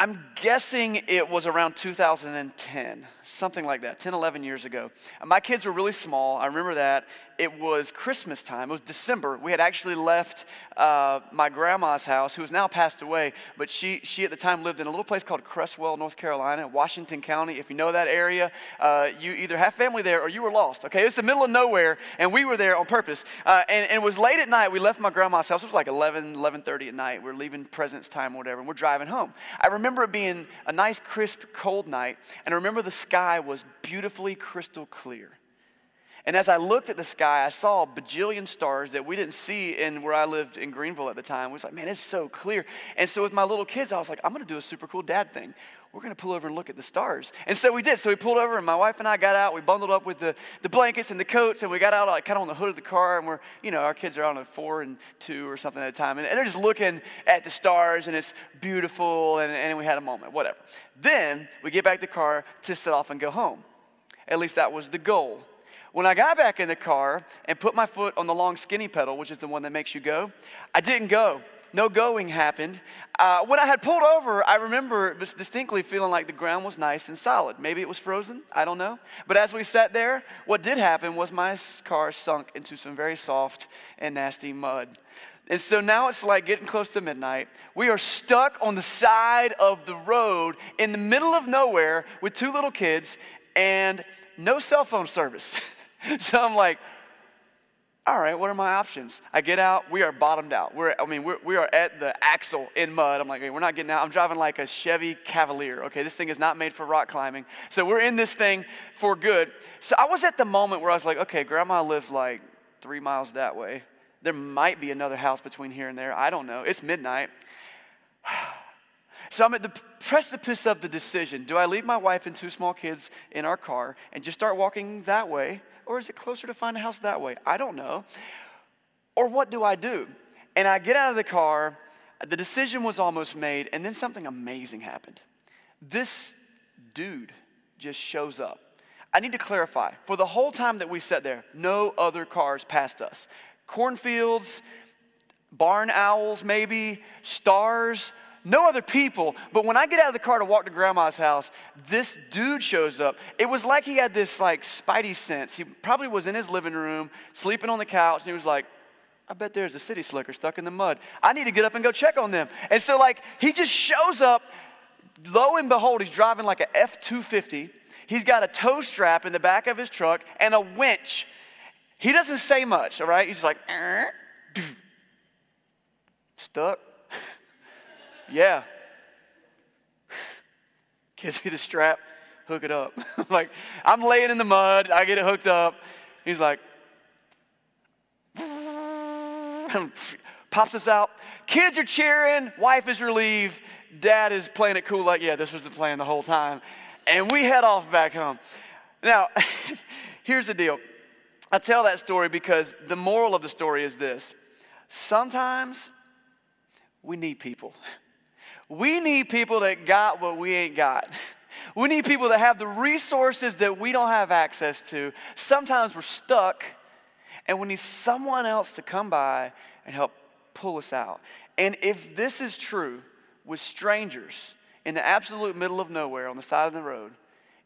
I'm guessing it was around 2010, something like that, 10, 11 years ago. My kids were really small. I remember that. It was Christmas time. It was December. We had actually left uh, my grandma's house, who has now passed away, but she, she at the time lived in a little place called Creswell, North Carolina, Washington County. If you know that area, uh, you either have family there or you were lost. Okay, it's the middle of nowhere, and we were there on purpose. Uh, and, and, it was late at night. We left my grandma's house. It was like 11, 11.30 at night. We are leaving President's time or whatever, and we're driving home. I remember it being a nice, crisp, cold night, and I remember the sky was beautifully crystal clear. And as I looked at the sky, I saw a bajillion stars that we didn't see in where I lived in Greenville at the time. We was like, man, it's so clear. And so with my little kids, I was like, I'm to do a super cool dad thing. We're going to pull over and look at the stars. And so we did. So we pulled over, and my wife and I got out. We bundled up with the, the blankets and the coats, and we got out like kind of on the hood of the car. And we're, you know, our kids are on a four and two or something at a time. And, and they're just looking at the stars, and it's beautiful. And, and we had a moment, whatever. Then we get back to the car to set off and go home. At least that was the goal. When I got back in the car and put my foot on the long skinny pedal, which is the one that makes you go, I didn't go. No going happened. Uh, when I had pulled over, I remember distinctly feeling like the ground was nice and solid. Maybe it was frozen, I don't know. But as we sat there, what did happen was my car sunk into some very soft and nasty mud. And so now it's like getting close to midnight. We are stuck on the side of the road in the middle of nowhere with two little kids and no cell phone service. so I'm like, all right, what are my options? I get out, we are bottomed out. We're, I mean, we're, we are at the axle in mud. I'm like, hey, we're not getting out. I'm driving like a Chevy Cavalier. Okay, this thing is not made for rock climbing. So we're in this thing for good. So I was at the moment where I was like, okay, grandma lives like three miles that way. There might be another house between here and there. I don't know. It's midnight. So I'm at the precipice of the decision. Do I leave my wife and two small kids in our car and just start walking that way? Or is it closer to find a house that way? I don't know. Or what do I do? And I get out of the car, the decision was almost made, and then something amazing happened. This dude just shows up. I need to clarify for the whole time that we sat there, no other cars passed us. Cornfields, barn owls, maybe, stars, no other people. But when I get out of the car to walk to grandma's house, this dude shows up. It was like he had this like spidey sense. He probably was in his living room, sleeping on the couch, and he was like, I bet there's a city slicker stuck in the mud. I need to get up and go check on them. And so, like, he just shows up. Lo and behold, he's driving like a F 250. He's got a tow strap in the back of his truck and a winch. He doesn't say much, all right? He's like, stuck. Yeah. Gives me the strap, hook it up. like, I'm laying in the mud, I get it hooked up. He's like, pops us out. Kids are cheering, wife is relieved, dad is playing it cool, like, yeah, this was the plan the whole time. And we head off back home. Now, here's the deal. I tell that story because the moral of the story is this sometimes we need people. We need people that got what we ain't got. We need people that have the resources that we don't have access to. Sometimes we're stuck, and we need someone else to come by and help pull us out. And if this is true with strangers in the absolute middle of nowhere on the side of the road,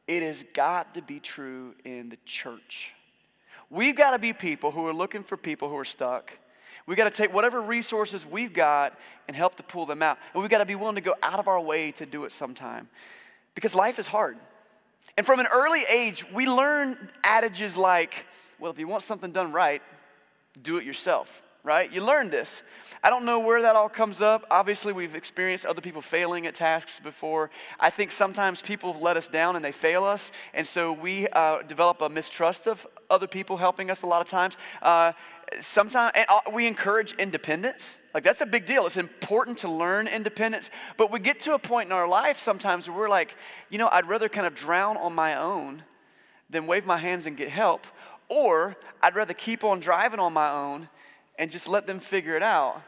it has got to be true in the church. We've got to be people who are looking for people who are stuck we got to take whatever resources we've got and help to pull them out. And we've got to be willing to go out of our way to do it sometime because life is hard. And from an early age, we learn adages like, well, if you want something done right, do it yourself, right? You learn this. I don't know where that all comes up. Obviously, we've experienced other people failing at tasks before. I think sometimes people let us down and they fail us, and so we uh, develop a mistrust of other people helping us a lot of times. Uh, sometimes and uh, we encourage independence. Like that's a big deal. It's important to learn independence. But we get to a point in our life sometimes where we're like, you know, I'd rather kind of drown on my own than wave my hands and get help. Or I'd rather keep on driving on my own and just let them figure it out.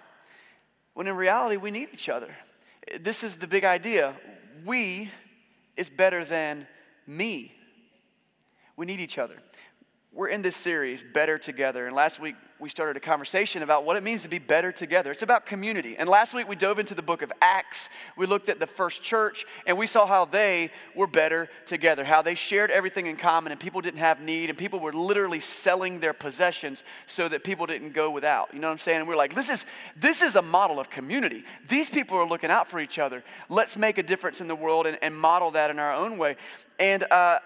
When in reality, we need each other. This is the big idea. We is better than me. We need each other we're in this series, Better Together. And last week we started a conversation about what it means to be better together. It's about community. And last week we dove into the book of Acts. We looked at the first church and we saw how they were better together, how they shared everything in common and people didn't have need and people were literally selling their possessions so that people didn't go without. You know what I'm saying? And we're like, this is this is a model of community. These people are looking out for each other. Let's make a difference in the world and, and model that in our own way. And uh,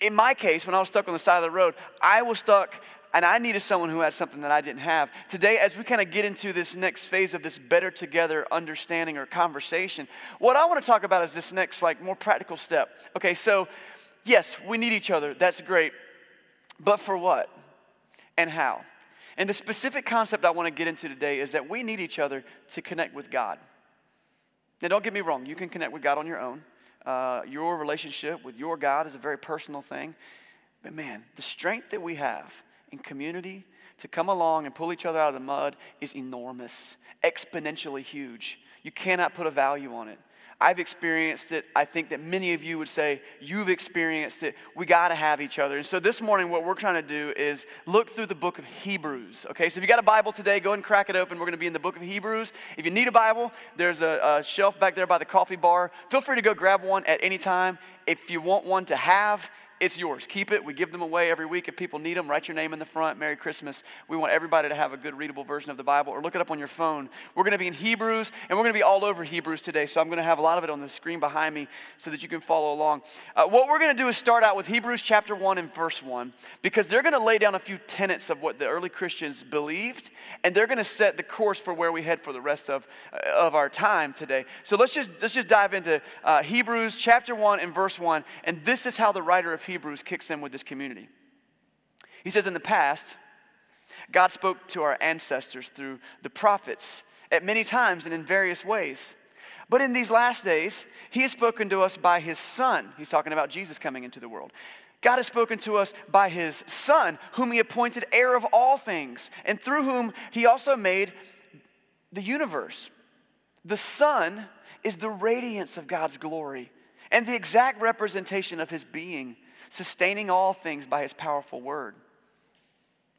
in my case, when I was stuck on the side of the road, I was stuck and I needed someone who had something that I didn't have. Today, as we kind of get into this next phase of this better together understanding or conversation, what I want to talk about is this next, like, more practical step. Okay, so yes, we need each other. That's great. But for what and how? And the specific concept I want to get into today is that we need each other to connect with God. Now, don't get me wrong, you can connect with God on your own. Uh, your relationship with your God is a very personal thing. But man, the strength that we have in community to come along and pull each other out of the mud is enormous, exponentially huge. You cannot put a value on it. I've experienced it. I think that many of you would say you've experienced it. We got to have each other. And so this morning, what we're trying to do is look through the book of Hebrews. Okay, so if you got a Bible today, go and crack it open. We're going to be in the book of Hebrews. If you need a Bible, there's a, a shelf back there by the coffee bar. Feel free to go grab one at any time. If you want one to have, it's yours. Keep it. We give them away every week if people need them. Write your name in the front. Merry Christmas. We want everybody to have a good readable version of the Bible or look it up on your phone. We're going to be in Hebrews and we're going to be all over Hebrews today. So I'm going to have a lot of it on the screen behind me so that you can follow along. Uh, what we're going to do is start out with Hebrews chapter 1 and verse 1 because they're going to lay down a few tenets of what the early Christians believed and they're going to set the course for where we head for the rest of, uh, of our time today. So let's just, let's just dive into uh, Hebrews chapter 1 and verse 1. And this is how the writer of Hebrews Hebrews kicks in with this community. He says, In the past, God spoke to our ancestors through the prophets at many times and in various ways. But in these last days, He has spoken to us by His Son. He's talking about Jesus coming into the world. God has spoken to us by His Son, whom He appointed heir of all things, and through whom He also made the universe. The Son is the radiance of God's glory and the exact representation of His being sustaining all things by his powerful word.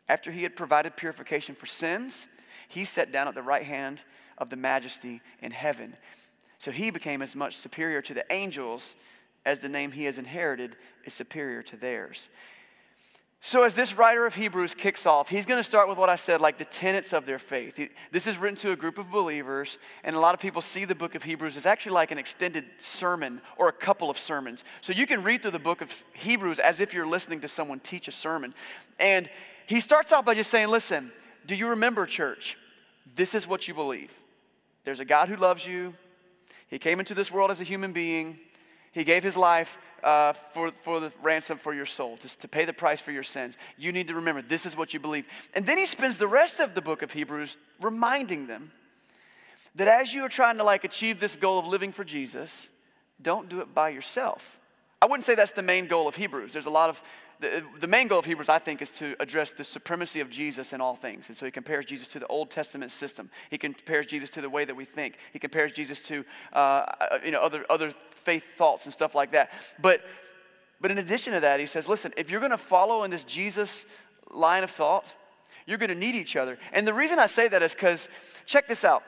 After he had provided purification for sins, he sat down at the right hand of the majesty in heaven. So he became as much superior to the angels as the name he has inherited is superior to theirs. So, as this writer of Hebrews kicks off, he's going to start with what I said, like the tenets of their faith. This is written to a group of believers, and a lot of people see the book of Hebrews as actually like an extended sermon or a couple of sermons. So, you can read through the book of Hebrews as if you're listening to someone teach a sermon. And he starts off by just saying, Listen, do you remember, church? This is what you believe. There's a God who loves you, He came into this world as a human being, He gave His life uh, for, for the ransom for your soul, to, to pay the price for your sins. You need to remember this is what you believe. And then he spends the rest of the book of Hebrews reminding them that as you are trying to like achieve this goal of living for Jesus, don't do it by yourself. I wouldn't say that's the main goal of Hebrews. There's a lot of the, the main goal of Hebrews, I think, is to address the supremacy of Jesus in all things. And so he compares Jesus to the Old Testament system. He compares Jesus to the way that we think. He compares Jesus to uh, uh you know, other, other faith thoughts and stuff like that. But, but in addition to that, he says, listen, if you're going to follow in this Jesus line of thought, you're going to need each other. And the reason I say that is because, check this out.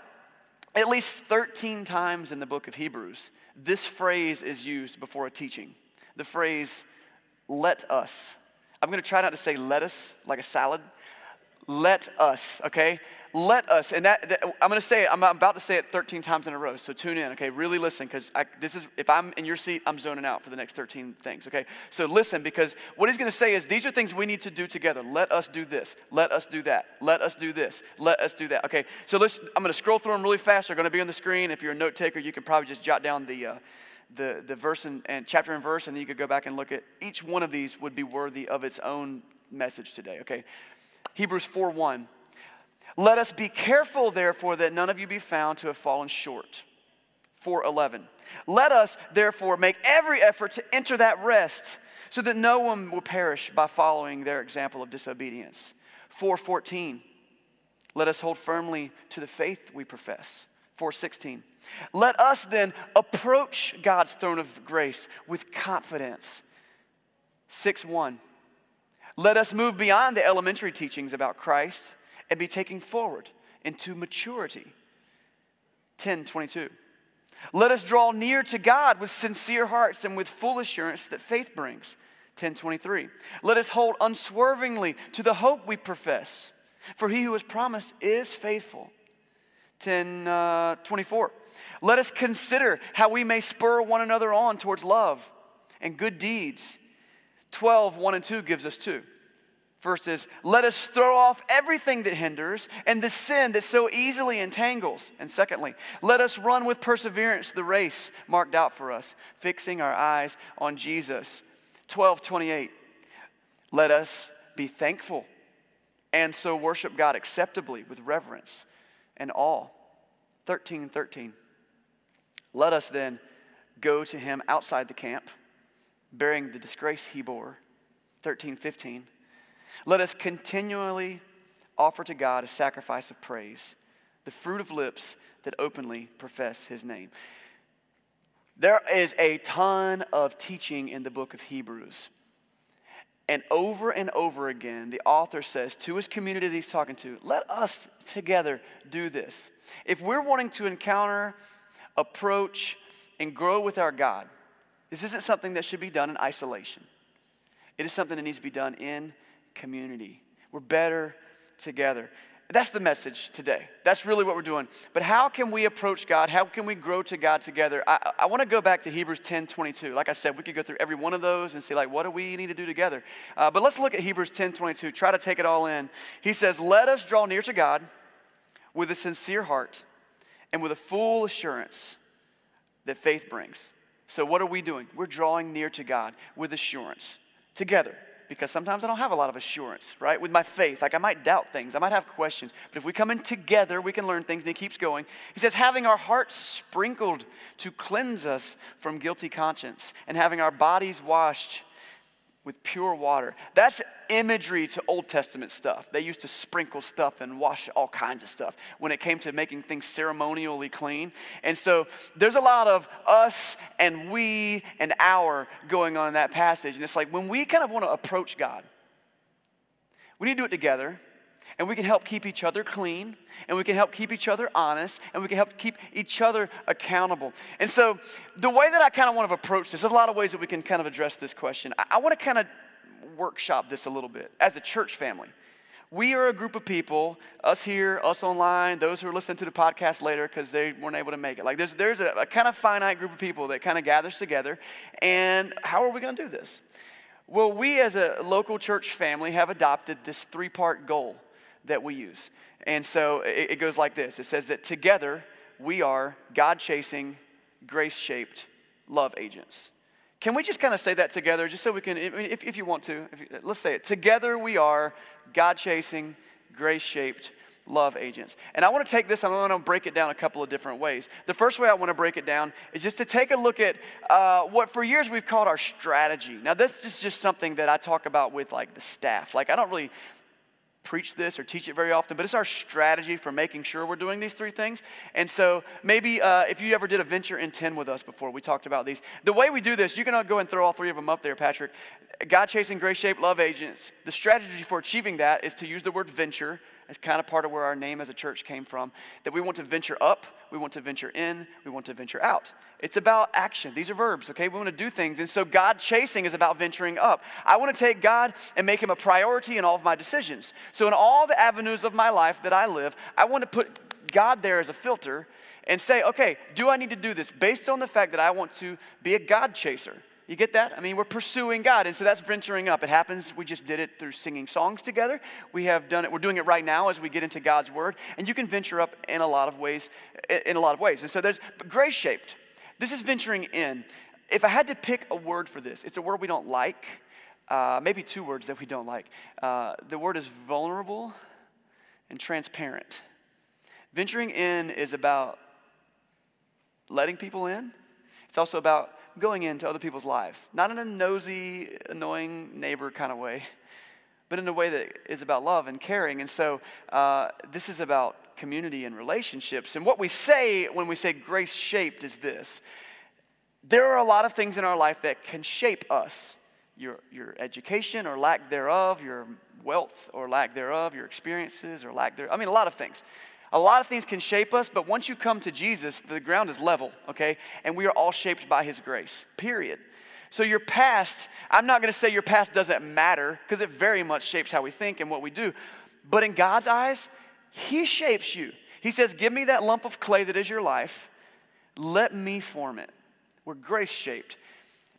At least 13 times in the book of Hebrews, this phrase is used before a teaching. The phrase, let us. I'm going to try not to say lettuce like a salad. Let us, okay? Let us. And that, that I'm going to say it, I'm about to say it 13 times in a row. So tune in, okay? Really listen because this is, if I'm in your seat, I'm zoning out for the next 13 things, okay? So listen because what he's going to say is these are things we need to do together. Let us do this. Let us do that. Let us do this. Let us do that, okay? So let's, I'm going to scroll through them really fast. They're going to be on the screen. If you're a note taker, you can probably just jot down the, uh, the, the verse and, and chapter and verse, and then you could go back and look at each one of these would be worthy of its own message today, okay? Hebrews 4 1. Let us be careful, therefore, that none of you be found to have fallen short. 411. Let us, therefore, make every effort to enter that rest so that no one will perish by following their example of disobedience. 414. Let us hold firmly to the faith we profess. 416. Let us then approach God's throne of grace with confidence. 6 1. Let us move beyond the elementary teachings about Christ and be taken forward into maturity. 1022. Let us draw near to God with sincere hearts and with full assurance that faith brings. 1023. Let us hold unswervingly to the hope we profess, for he who has promised is faithful. 1024. Uh, Let us consider how we may spur one another on towards love and good deeds. 12, 1 and 2 gives us two. First is, let us throw off everything that hinders and the sin that so easily entangles. And secondly, let us run with perseverance the race marked out for us, fixing our eyes on Jesus. 12, 28, let us be thankful and so worship God acceptably with reverence and all. 13, 13, let us then go to him outside the camp, bearing the disgrace he bore. 13, 15, let us continually offer to God a sacrifice of praise, the fruit of lips that openly profess his name. There is a ton of teaching in the book of Hebrews. And over and over again, the author says to his community that he's talking to, let us together do this. If we're wanting to encounter, approach, and grow with our God, this isn't something that should be done in isolation. It is something that needs to be done in community. We're better together. That's the message today. That's really what we're doing. But how can we approach God? How can we grow to God together? I, I want to go back to Hebrews 10 22. Like I said, we could go through every one of those and see, like, what do we need to do together? Uh, but let's look at Hebrews 10 22. Try to take it all in. He says, Let us draw near to God with a sincere heart and with a full assurance that faith brings. So, what are we doing? We're drawing near to God with assurance together because sometimes I don't have a lot of assurance, right? With my faith, like I might doubt things, I might have questions, but if we come in together, we can learn things. And he keeps going. He says, having our hearts sprinkled to cleanse us from guilty conscience, and having our bodies washed with pure water. That's imagery to Old Testament stuff. They used to sprinkle stuff and wash all kinds of stuff when it came to making things ceremonially clean. And so there's a lot of us and we and our going on in that passage. And it's like when we kind of want to approach God, we need to do it together and we can help keep each other clean, and we can help keep each other honest, and we can help keep each other accountable. And so, the way that I kind of want to approach this, there's a lot of ways that we can kind of address this question. I, I want to kind of workshop this a little bit as a church family. We are a group of people, us here, us online, those who are listening to the podcast later because they weren't able to make it. Like there's, there's a, a kind of finite group of people that kind of gathers together. And how are we going to do this? Well, we as a local church family have adopted this three part goal that we use. And so it, it goes like this it says that together we are God chasing, grace shaped love agents. Can we just kind of say that together, just so we can, if, if you want to, you, let's say it. Together we are God chasing, grace shaped love agents. And I want to take this, I want to break it down a couple of different ways. The first way I want to break it down is just to take a look at uh, what for years we've called our strategy. Now, this is just something that I talk about with like the staff. Like, I don't really preach this or teach it very often, but it's our strategy for making sure we're doing these three things. And so maybe uh, if you ever did a venture in 10 with us before, we talked about these. The way we do this, you can go and throw all three of them up there, Patrick. God chasing, grace shaped love agents. The strategy for achieving that is to use the word venture it's kind of part of where our name as a church came from. That we want to venture up, we want to venture in, we want to venture out. It's about action. These are verbs, okay? We want to do things. And so God chasing is about venturing up. I want to take God and make him a priority in all of my decisions. So in all the avenues of my life that I live, I want to put God there as a filter and say, okay, do I need to do this based on the fact that I want to be a God chaser? You get that? I mean, we're pursuing God, and so that's venturing up. It happens, we just did it through singing songs together. We have done it, we're doing it right now as we get into God's Word, and you can venture up in a lot of ways, in a lot of ways. And so there's grace shaped. This is venturing in. If I had to pick a word for this, it's a word we don't like, uh, maybe two words that we don't like. Uh, the word is vulnerable and transparent. Venturing in is about letting people in, it's also about going into other people's lives, not in a nosy, annoying neighbor kind of way, but in a way that is about love and caring. And so uh, this is about community and relationships. And what we say when we say grace shaped is this there are a lot of things in our life that can shape us your, your education or lack thereof, your wealth or lack thereof, your experiences or lack thereof. I mean, a lot of things. A lot of things can shape us, but once you come to Jesus, the ground is level, okay? And we are all shaped by His grace, period. So your past, I'm not gonna say your past doesn't matter, because it very much shapes how we think and what we do. But in God's eyes, He shapes you. He says, Give me that lump of clay that is your life, let me form it. We're grace shaped.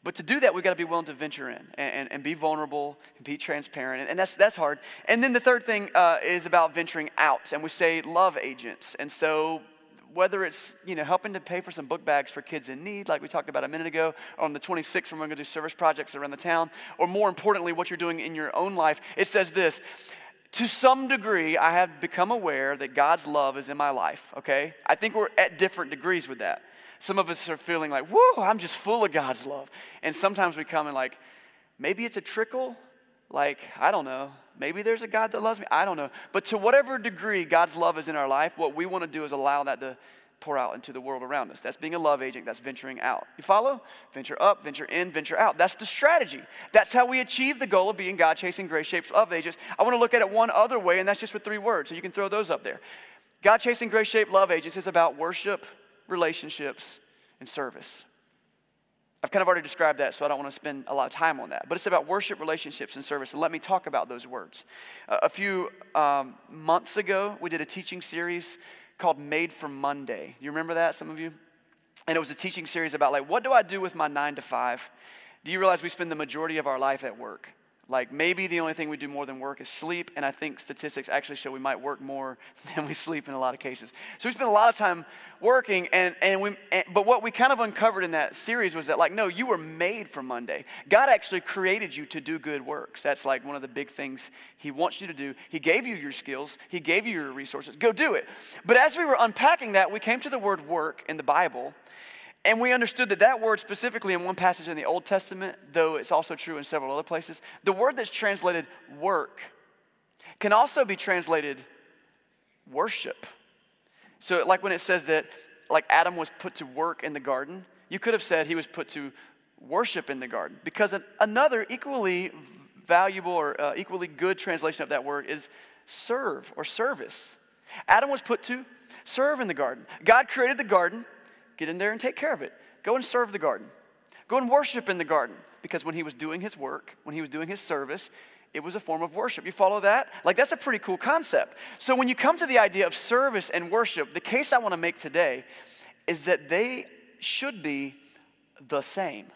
But to do that, we've got to be willing to venture in and, and, and be vulnerable, and be transparent. And, and, that's, that's hard. And then the third thing uh, is about venturing out. And we say love agents. And so whether it's you know helping to pay for some book bags for kids in need like we talked about a minute ago or on the 26th when we're going to do service projects around the town or more importantly what you're doing in your own life it says this to some degree i have become aware that god's love is in my life okay i think we're at different degrees with that some of us are feeling like, whoa, I'm just full of God's love. And sometimes we come and like, maybe it's a trickle. Like, I don't know. Maybe there's a God that loves me. I don't know. But to whatever degree God's love is in our life, what we want to do is allow that to pour out into the world around us. That's being a love agent. That's venturing out. You follow? Venture up, venture in, venture out. That's the strategy. That's how we achieve the goal of being God chasing, grace shaped love agents. I want to look at it one other way, and that's just with three words. So you can throw those up there. God chasing, grace shaped love agents is about worship, relationships, and service. I've kind of already described that, so I don't want to spend a lot of time on that. But it's about worship, relationships, and service. And let me talk about those words. A few um, months ago, we did a teaching series called Made for Monday. You remember that, some of you? And it was a teaching series about, like, what do I do with my nine to five? Do you realize we spend the majority of our life at work? Like maybe the only thing we do more than work is sleep, and I think statistics actually show we might work more than we sleep in a lot of cases. So we spend a lot of time working, and, and we, and, but what we kind of uncovered in that series was that, like, no, you were made for Monday. God actually created you to do good works. That's like one of the big things He wants you to do. He gave you your skills, He gave you your resources. Go do it. But as we were unpacking that, we came to the word work in the Bible, and we understood that that word, specifically in one passage in the Old Testament, though it's also true in several other places, the word that's translated work can also be translated worship. So, like when it says that, like Adam was put to work in the garden, you could have said he was put to worship in the garden because another equally valuable or uh, equally good translation of that word is serve or service. Adam was put to serve in the garden. God created the garden Get in there and take care of it. Go and serve the garden. Go and worship in the garden. Because when he was doing his work, when he was doing his service, it was a form of worship. You follow that? Like, that's a pretty cool concept. So, when you come to the idea of service and worship, the case I want to make today is that they should be the same.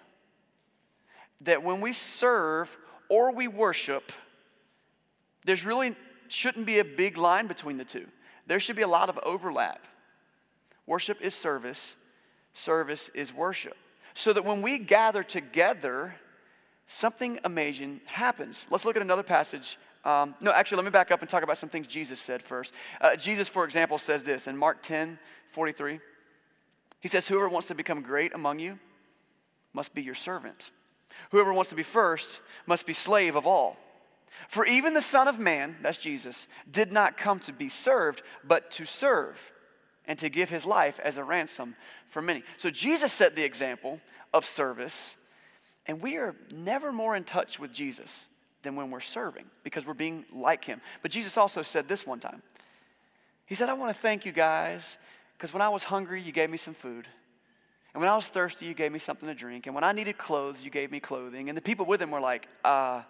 That when we serve or we worship, there's really shouldn't be a big line between the two. There should be a lot of overlap. Worship is service, service is worship. So that when we gather together, something amazing happens. Let's look at another passage. Um, no, actually, let me back up and talk about some things Jesus said first. Uh, Jesus, for example, says this in Mark 10 43. He says, Whoever wants to become great among you must be your servant. Whoever wants to be first must be slave of all. For even the Son of Man, that's Jesus, did not come to be served, but to serve and to give his life as a ransom for many. So Jesus set the example of service, and we are never more in touch with Jesus than when we're serving because we're being like him. But Jesus also said this one time. He said, I want to thank you guys because when I was hungry, you gave me some food. And when I was thirsty, you gave me something to drink. And when I needed clothes, you gave me clothing. And the people with him were like, uh,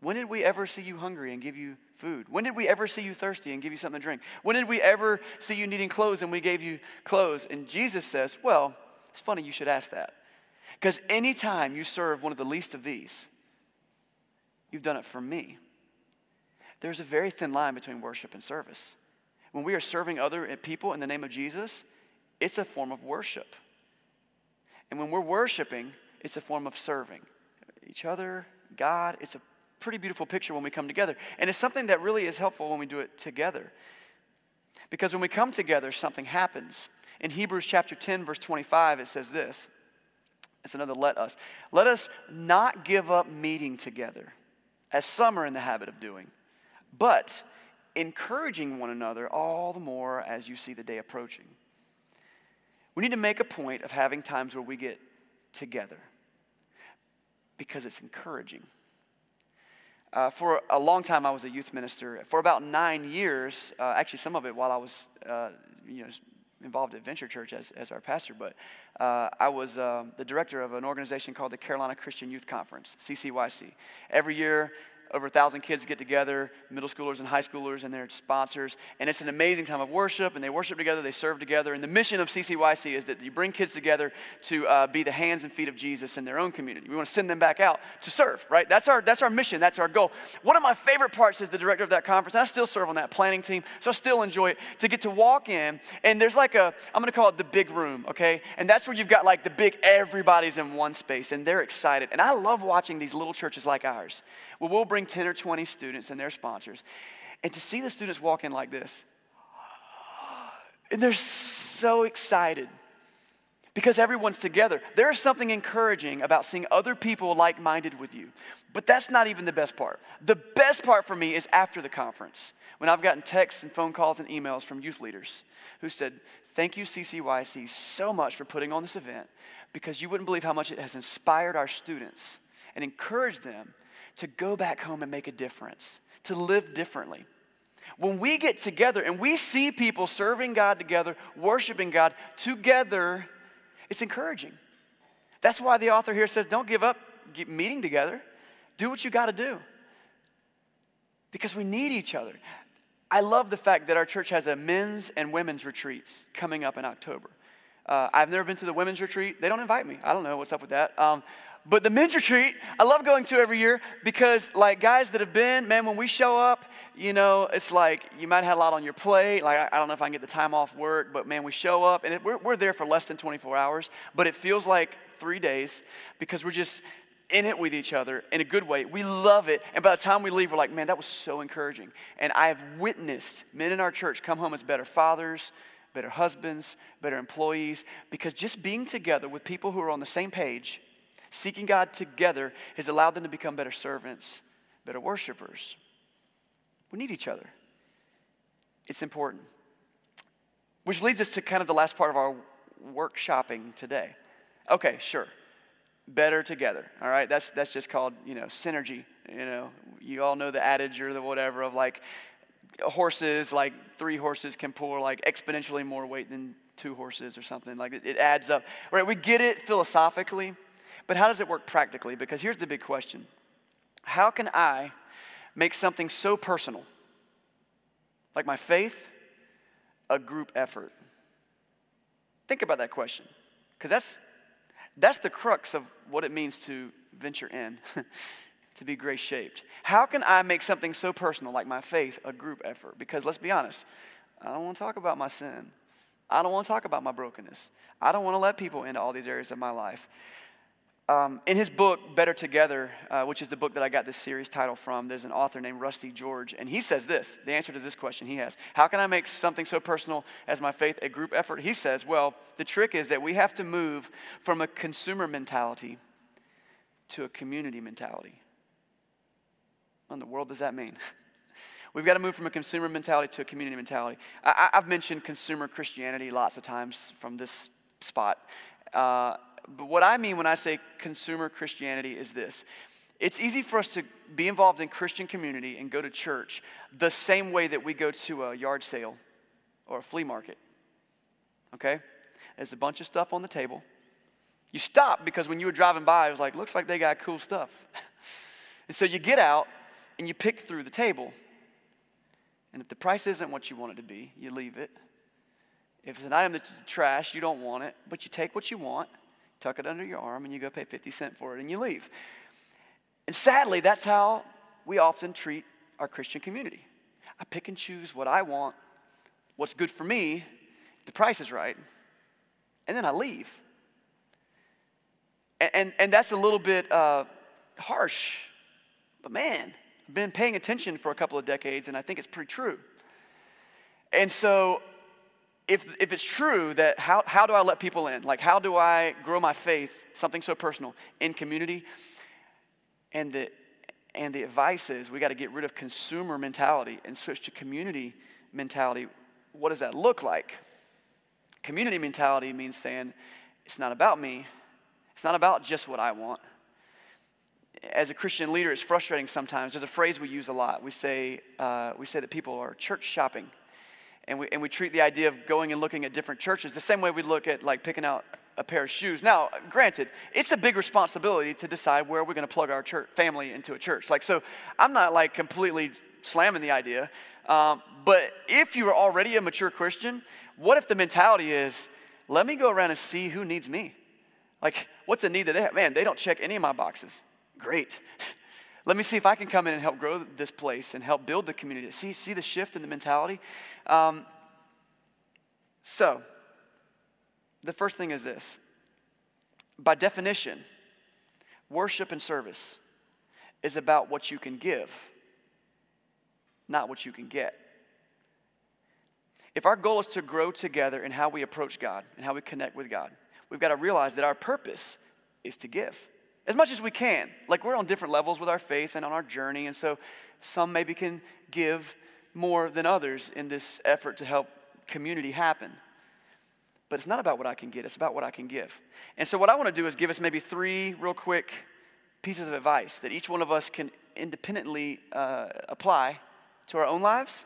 when did we ever see you hungry and give you food? When did we ever see you thirsty and give you something to drink? When did we ever see you needing clothes and we gave you clothes? And Jesus says, Well, it's funny you should ask that. Because anytime you serve one of the least of these, you've done it for me. There's a very thin line between worship and service. When we are serving other people in the name of Jesus, it's a form of worship. And when we're worshiping, it's a form of serving each other, God. It's a pretty beautiful picture when we come together. And it's something that really is helpful when we do it together. Because when we come together, something happens. In Hebrews chapter 10, verse 25, it says this. It's another let us. Let us not give up meeting together, as some are in the habit of doing, but encouraging one another all the more as you see the day approaching. We need to make a point of having times where we get together. because it's encouraging. Uh, for a long time, I was a youth minister. For about nine years, uh, actually, some of it while I was, uh, you know, involved at Venture Church as, as our pastor, but uh, I was um, the director of an organization called the Carolina Christian Youth Conference, CCYC. Every year, over a thousand kids get together, middle schoolers and high schoolers and their sponsors, and it's an amazing time of worship, and they worship together, they serve together, and the mission of CCYC is that you bring kids together to uh, be the hands and feet of Jesus in their own community. We want to send them back out to serve, right? That's our, that's our mission, that's our goal. One of my favorite parts is the director of that conference, I still serve on that planning team, so I still enjoy it, to get to walk in, and there's like a, I'm going to call it the big room, okay? And that's where you've got like the big, everybody's in one space, and they're excited. And I love watching these little churches like ours, where we'll bring bring 10 or 20 students and their sponsors. And to see the students walk in like this, and they're so excited because everyone's together. There's something encouraging about seeing other people like minded with you. But that's not even the best part. The best part for me is after the conference when I've gotten texts and phone calls and emails from youth leaders who said, Thank you, CCYC, so much for putting on this event because you wouldn't believe how much it has inspired our students and encouraged them to go back home and make a difference, to live differently. When we get together and we see people serving God together, worshiping God together, it's encouraging. That's why the author here says, don't give up meeting together. Do what you got to do. Because we need each other. I love the fact that our church has a men's and women's retreats coming up in October. Uh, I've never been to the women's retreat. They don't invite me. I don't know what's up with that. Um, but the men's retreat, I love going to every year because, like, guys that have been, man, when we show up, you know, it's like you might have a lot on your plate. Like, I, I don't know if I can get the time off work, but man, we show up and it, we're, we're there for less than 24 hours, but it feels like three days because we're just in it with each other in a good way. We love it. And by the time we leave, we're like, man, that was so encouraging. And I have witnessed men in our church come home as better fathers, better husbands, better employees, because just being together with people who are on the same page Seeking God together has allowed them to become better servants, better worshipers. We need each other. It's important. Which leads us to kind of the last part of our workshopping today. Okay, sure. Better together. All right, that's that's just called you know synergy. You know, you all know the adage or the whatever of like horses, like three horses can pull like exponentially more weight than two horses or something. Like it, it adds up. Right? We get it philosophically. But how does it work practically? Because here's the big question How can I make something so personal, like my faith, a group effort? Think about that question, because that's, that's the crux of what it means to venture in, to be grace shaped. How can I make something so personal, like my faith, a group effort? Because let's be honest, I don't want to talk about my sin. I don't want to talk about my brokenness. I don't want to let people into all these areas of my life. Um, in his book, Better Together, uh, which is the book that I got this series title from, there's an author named Rusty George, and he says this the answer to this question he has How can I make something so personal as my faith a group effort? He says, Well, the trick is that we have to move from a consumer mentality to a community mentality. What in the world does that mean? We've got to move from a consumer mentality to a community mentality. I, have mentioned consumer Christianity lots of times from this spot. Uh, but what I mean when I say consumer Christianity is this it's easy for us to be involved in Christian community and go to church the same way that we go to a yard sale or a flea market. Okay? There's a bunch of stuff on the table. You stop because when you were driving by, it was like, looks like they got cool stuff. and so you get out and you pick through the table. And if the price isn't what you want it to be, you leave it. If it's an item that's trash, you don't want it, but you take what you want tuck it under your arm, and you go pay 50 cents for it and you leave. And sadly, that's how we often treat our Christian community. I pick and choose what I want, what's good for me, the price is right, and then I leave. And, and, and that's a little bit uh, harsh, but man, I've been paying attention for a couple of decades, and I think it's pretty true. And so if, if it's true that how, how do I let people in? Like, how do I grow my faith, something so personal, in community? And the, and the advice is we got to get rid of consumer mentality and switch to community mentality. What does that look like? Community mentality means saying, it's not about me, it's not about just what I want. as a Christian leader, it's frustrating sometimes. There's a phrase we use a lot. We say, uh, we say that people are church shopping. And we, and we treat the idea of going and looking at different churches the same way we look at like picking out a pair of shoes. Now, granted, it's a big responsibility to decide where we're going to plug our church, family into a church. Like, so I'm not like completely slamming the idea. Um, but if you are already a mature Christian, what if the mentality is, let me go around and see who needs me? Like, what's the need that they have? Man, they don't check any of my boxes. Great. Let me see if I can come in and help grow this place and help build the community. See, see the shift in the mentality? Um, so, the first thing is this by definition, worship and service is about what you can give, not what you can get. If our goal is to grow together in how we approach God and how we connect with God, we've got to realize that our purpose is to give as much as we can. Like we're on different levels with our faith and on our journey, and so some maybe can give more than others in this effort to help community happen. But it's not about what I can get, it's about what I can give. And so, what I want to do is give us maybe three real quick pieces of advice that each one of us can independently uh, apply to our own lives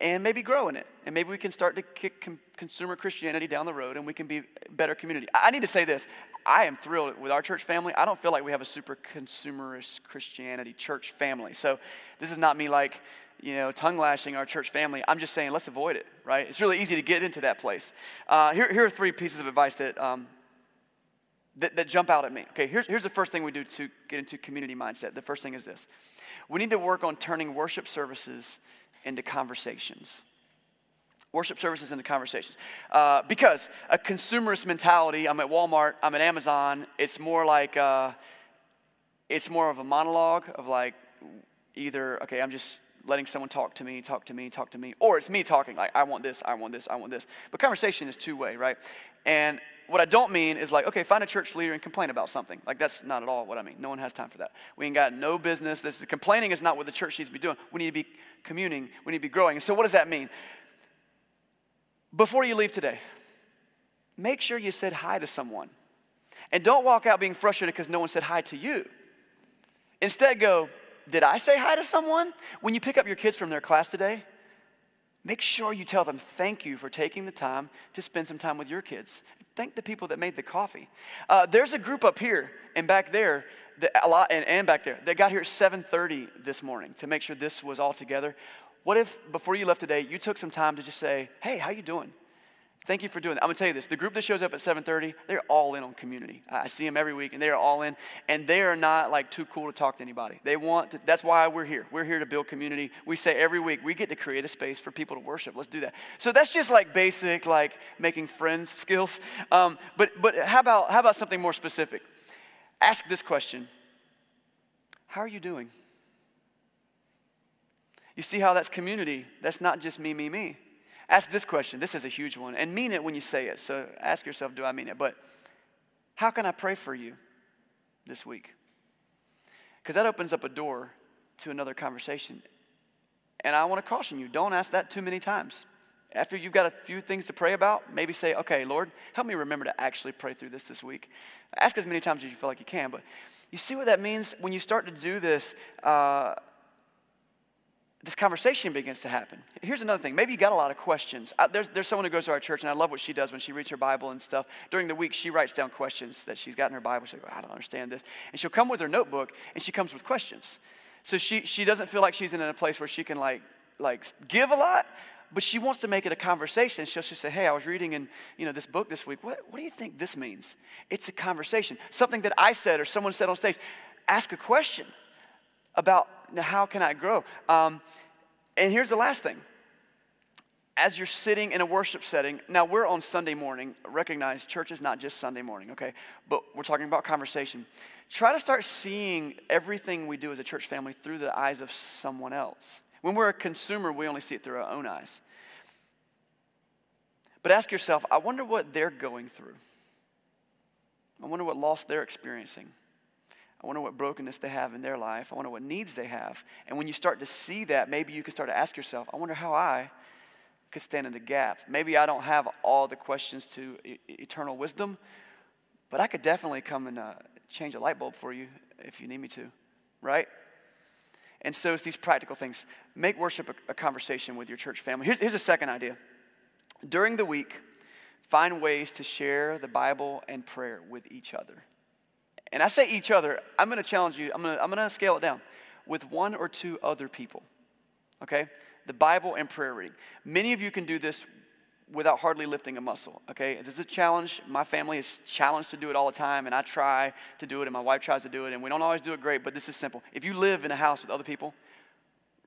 and maybe grow in it. And maybe we can start to kick com- consumer Christianity down the road and we can be better community. I need to say this I am thrilled with our church family. I don't feel like we have a super consumerist Christianity church family. So, this is not me like, you know, tongue lashing our church family. I'm just saying, let's avoid it, right? It's really easy to get into that place. Uh, here, here are three pieces of advice that, um, that, that jump out at me. Okay, here's, here's the first thing we do to get into community mindset. The first thing is this we need to work on turning worship services into conversations. Worship services into conversations. Uh, because a consumerist mentality, I'm at Walmart, I'm at Amazon, it's more like, uh, it's more of a monologue of like, either, okay, I'm just letting someone talk to me, talk to me, talk to me, or it's me talking, like, I want this, I want this, I want this. But conversation is two way, right? And what I don't mean is like, okay, find a church leader and complain about something. Like, that's not at all what I mean. No one has time for that. We ain't got no business. This is, complaining is not what the church needs to be doing. We need to be communing, we need to be growing. And so, what does that mean? Before you leave today, make sure you said hi to someone. And don't walk out being frustrated because no one said hi to you. Instead, go, did I say hi to someone? When you pick up your kids from their class today, make sure you tell them thank you for taking the time to spend some time with your kids. Thank the people that made the coffee. Uh, there's a group up here and back there, a lot, and, and back there, that got here at 7.30 this morning to make sure this was all together. What if, before you left today, you took some time to just say, hey, how you doing? Thank you for doing that. I'm gonna tell you this: the group that shows up at 7:30, they're all in on community. I see them every week, and they are all in. And they are not like too cool to talk to anybody. They want. To, that's why we're here. We're here to build community. We say every week we get to create a space for people to worship. Let's do that. So that's just like basic, like making friends skills. Um, but but how about how about something more specific? Ask this question: How are you doing? You see how that's community? That's not just me, me, me. Ask this question. This is a huge one. And mean it when you say it. So ask yourself, do I mean it? But how can I pray for you this week? Because that opens up a door to another conversation. And I want to caution you don't ask that too many times. After you've got a few things to pray about, maybe say, okay, Lord, help me remember to actually pray through this this week. Ask as many times as you feel like you can. But you see what that means? When you start to do this, uh, this conversation begins to happen. Here's another thing. Maybe you got a lot of questions. Uh, there's, there's someone who goes to our church, and I love what she does when she reads her Bible and stuff. During the week, she writes down questions that she's got in her Bible. She's go, I don't understand this. And she'll come with her notebook, and she comes with questions. So she, she doesn't feel like she's in a place where she can like, like give a lot, but she wants to make it a conversation. She'll just say, hey, I was reading in you know, this book this week. What, what do you think this means? It's a conversation. Something that I said or someone said on stage. Ask a question about how can I grow? Um, and here's the last thing. As you're sitting in a worship setting, now we're on Sunday morning. Recognize church is not just Sunday morning, okay? But we're talking about conversation. Try to start seeing everything we do as a church family through the eyes of someone else. When we're a consumer, we only see it through our own eyes. But ask yourself, I wonder what they're going through. I wonder what loss they're experiencing. I wonder what brokenness they have in their life. I wonder what needs they have. And when you start to see that, maybe you can start to ask yourself, I wonder how I could stand in the gap. Maybe I don't have all the questions to e- eternal wisdom, but I could definitely come and uh, change a light bulb for you if you need me to, right? And so it's these practical things. Make worship a, a conversation with your church family. Here's, here's a second idea. During the week, find ways to share the Bible and prayer with each other. And I say each other, I'm going to challenge you, I'm going to, I'm going to scale it down with one or two other people. Okay? The Bible and prayer reading. Many of you can do this without hardly lifting a muscle. Okay, this is a challenge. My family is challenged to do it all the time, and I try to do it, and my wife tries to do it, and we don't always do it great, but this is simple. If you live in a house with other people,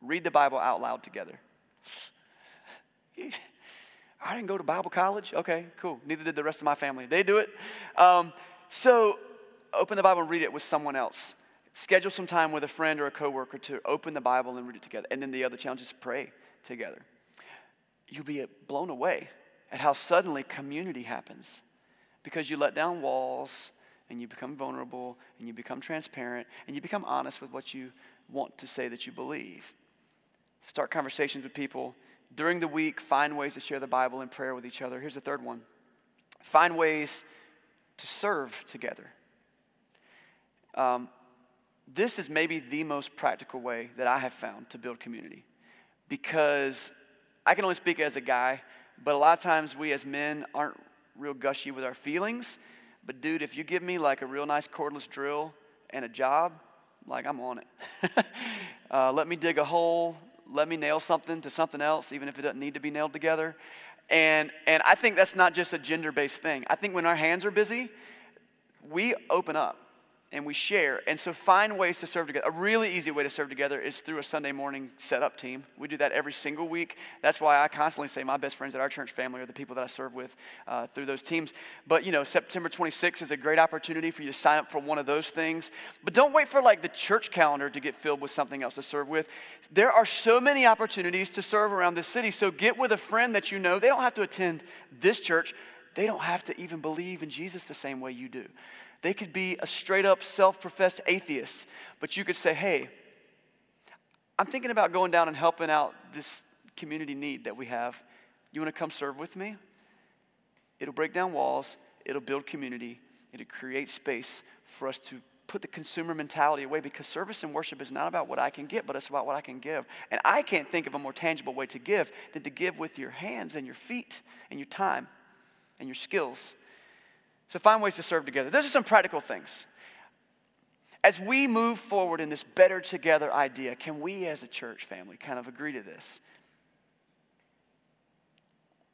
read the Bible out loud together. I didn't go to Bible college. Okay, cool. Neither did the rest of my family. They do it. Um, so open the Bible and read it with someone else. Schedule some time with a friend or a coworker to open the Bible and read it together. And then the other challenge is pray together you'll be blown away at how suddenly community happens because you let down walls and you become vulnerable and you become transparent and you become honest with what you want to say that you believe. Start conversations with people. During the week, find ways to share the Bible and prayer with each other. Here's the third one find ways to serve together. Um, this is maybe the most practical way that I have found to build community because I can only speak as a guy, but a lot of times we as men aren't real gushy with our feelings. But dude, if you give me like a real nice cordless drill and a job, like I'm on it. uh, let me dig a hole. Let me nail something to something else, even if it doesn't need to be nailed together. And, and I think that's not just a gender based thing. I think when our hands are busy, we open up and we share. And so find ways to serve together. A really easy way to serve together is through a Sunday morning setup team. We do that every single week. That's why I constantly say my best friends at our church family are the people that I serve with uh, through those teams. But you know, September 26th is a great opportunity for you to sign up for one of those things. But don't wait for like the church calendar to get filled with something else to serve with. There are so many opportunities to serve around this city. So get with a friend that you know. They don't have to attend this church. They don't have to even believe in Jesus the same way you do. They could be a straight up self professed atheist, but you could say, hey, I'm thinking about going down and helping out this community need that we have. You want to come serve with me? It'll break down walls, it'll build community, it'll create space for us to put the consumer mentality away because service and worship is not about what I can get, but it's about what I can give. And I can't think of a more tangible way to give than to give with your hands and your feet and your time and your skills so find ways to serve together. Those are some practical things. As we move forward in this better together idea, can we as a church family kind of agree to this?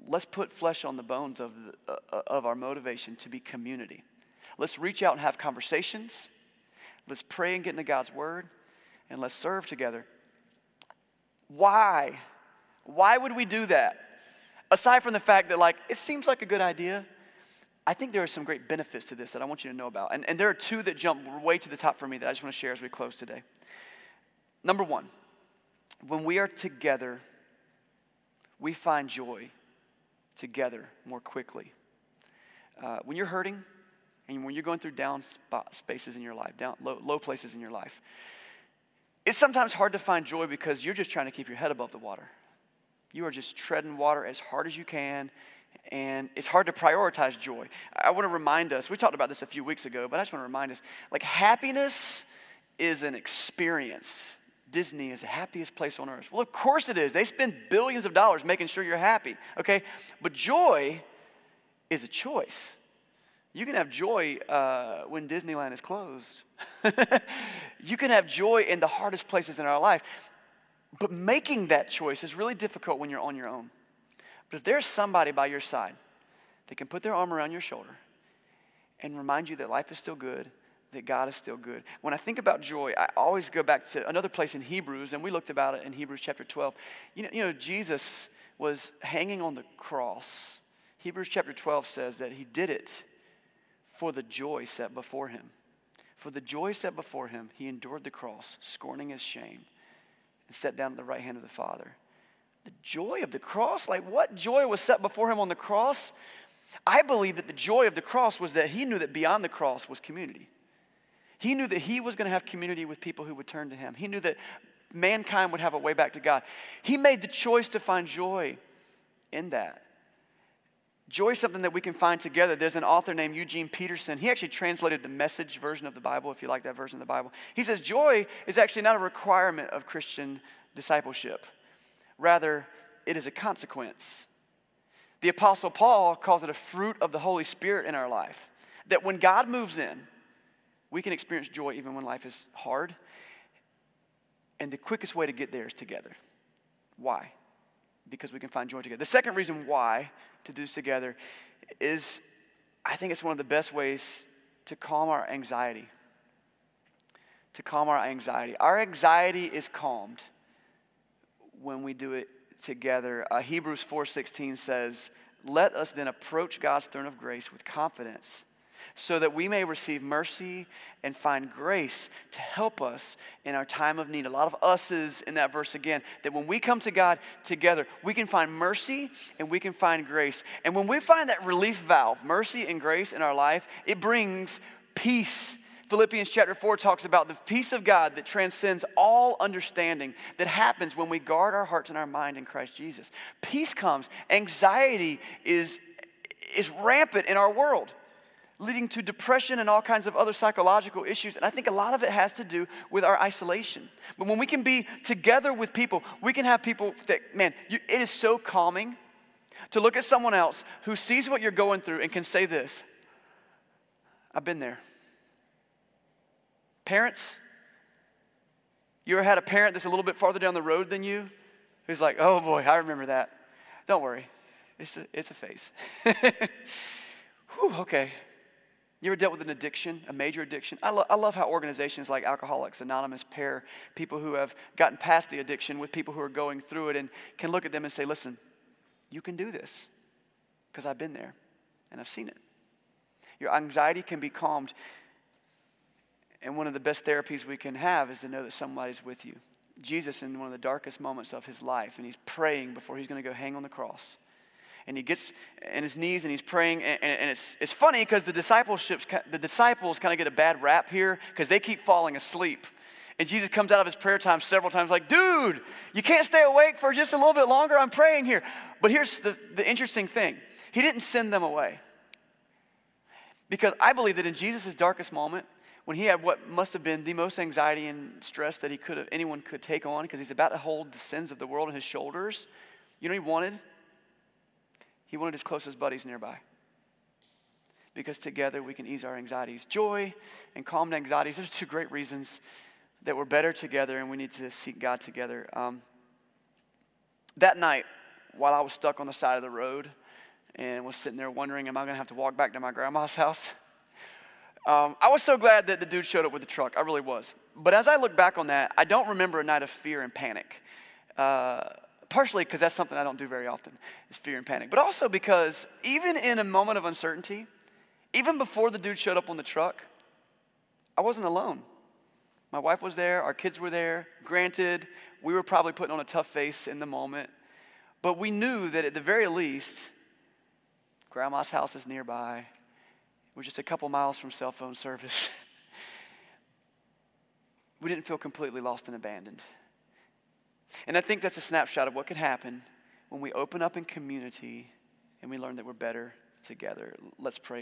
Let's put flesh on the bones of, the, uh, of our motivation to be community. Let's reach out and have conversations. Let's pray and get into God's word. And let's serve together. Why? Why would we do that? Aside from the fact that, like, it seems like a good idea, I think there are some great benefits to this that I want you to know about. And, and there are two that jump way to the top for me that I just want to share as we close today. Number one, when we are together, we find joy together more quickly. Uh, when you're hurting and when you're going through down spot, spaces in your life, down low, low places in your life, it's sometimes hard to find joy because you're just trying to keep your head above the water. You are just treading water as hard as you can and it's hard to prioritize joy. I want to remind us, we talked about this a few weeks ago, but I just want to remind us like, happiness is an experience. Disney is the happiest place on earth. Well, of course it is. They spend billions of dollars making sure you're happy, okay? But joy is a choice. You can have joy uh, when Disneyland is closed. you can have joy in the hardest places in our life. But making that choice is really difficult when you're on your own. But if there's somebody by your side that can put their arm around your shoulder and remind you that life is still good, that God is still good. When I think about joy, I always go back to another place in Hebrews, and we looked about it in Hebrews chapter 12. You know, you know Jesus was hanging on the cross. Hebrews chapter 12 says that he did it for the joy set before him. For the joy set before him, he endured the cross, scorning his shame, and sat down at the right hand of the Father. The joy of the cross? Like, what joy was set before him on the cross? I believe that the joy of the cross was that he knew that beyond the cross was community. He knew that he was going to have community with people who would turn to him. He knew that mankind would have a way back to God. He made the choice to find joy in that. Joy is something that we can find together. There's an author named Eugene Peterson. He actually translated the message version of the Bible, if you like that version of the Bible. He says, Joy is actually not a requirement of Christian discipleship, rather, it is a consequence. The Apostle Paul calls it a fruit of the Holy Spirit in our life. That when God moves in, we can experience joy even when life is hard. And the quickest way to get there is together. Why? Because we can find joy together. The second reason why to do this together is I think it's one of the best ways to calm our anxiety. To calm our anxiety. Our anxiety is calmed when we do it together. Uh, Hebrews 4:16 says, "Let us then approach God's throne of grace with confidence." so that we may receive mercy and find grace to help us in our time of need. A lot of us's in that verse again, that when we come to God together, we can find mercy and we can find grace. And when we find that relief valve, mercy and grace in our life, it brings peace. Philippians chapter 4 talks about the peace of God that transcends all understanding that happens when we guard our hearts and our mind in Christ Jesus. Peace comes. Anxiety is, is rampant in our world leading to depression and all kinds of other psychological issues. And I think a lot of it has to do with our isolation. But when we can be together with people, we can have people that, man, you, it is so calming to look at someone else who sees what you're going through and can say this I've been there. Parents, you ever had a parent that's a little bit farther down the road than you who's like, oh boy, I remember that. Don't worry, it's a, it's a phase. Whew, okay, you ever dealt with an addiction, a major addiction? I, lo- I love how organizations like Alcoholics Anonymous pair people who have gotten past the addiction with people who are going through it and can look at them and say, listen, you can do this because I've been there and I've seen it. Your anxiety can be calmed. And one of the best therapies we can have is to know that somebody's with you. Jesus, in one of the darkest moments of his life, and he's praying before he's going to go hang on the cross and he gets in his knees and he's praying. And, and it's, it's funny because the, discipleships, the disciples kind of get a bad rap here because they keep falling asleep. And Jesus comes out of his prayer time several times, like, dude, you can't stay awake for just a little bit longer. I'm praying here. But here's the, the interesting thing He didn't send them away. Because I believe that in Jesus' darkest moment, when he had what must have been the most anxiety and stress that he could have, anyone could take on, because he's about to hold the sins of the world on his shoulders, you know he wanted? He wanted his closest buddies nearby. Because together we can ease our anxieties. Joy and calmed anxieties, those are two great reasons that we're better together and we need to seek God together. Um, that night, while I was stuck on the side of the road and was sitting there wondering, am I going to have to walk back to my grandma's house? Um, I was so glad that the dude showed up with the truck. I really was. But as I look back on that, I don't remember a night of fear and panic. Uh, partially because that's something I don't do very often, is fear and panic. But also because even in a moment of uncertainty, even before the dude showed up on the truck, I wasn't alone. My wife was there, our kids were there. Granted, we were probably putting on a tough face in the moment, but we knew that at the very least, grandma's house is nearby. We're just a couple miles from cell phone service. we didn't feel completely lost and abandoned. And I think that's a snapshot of what can happen when we open up in community and we learn that we're better together. Let's pray.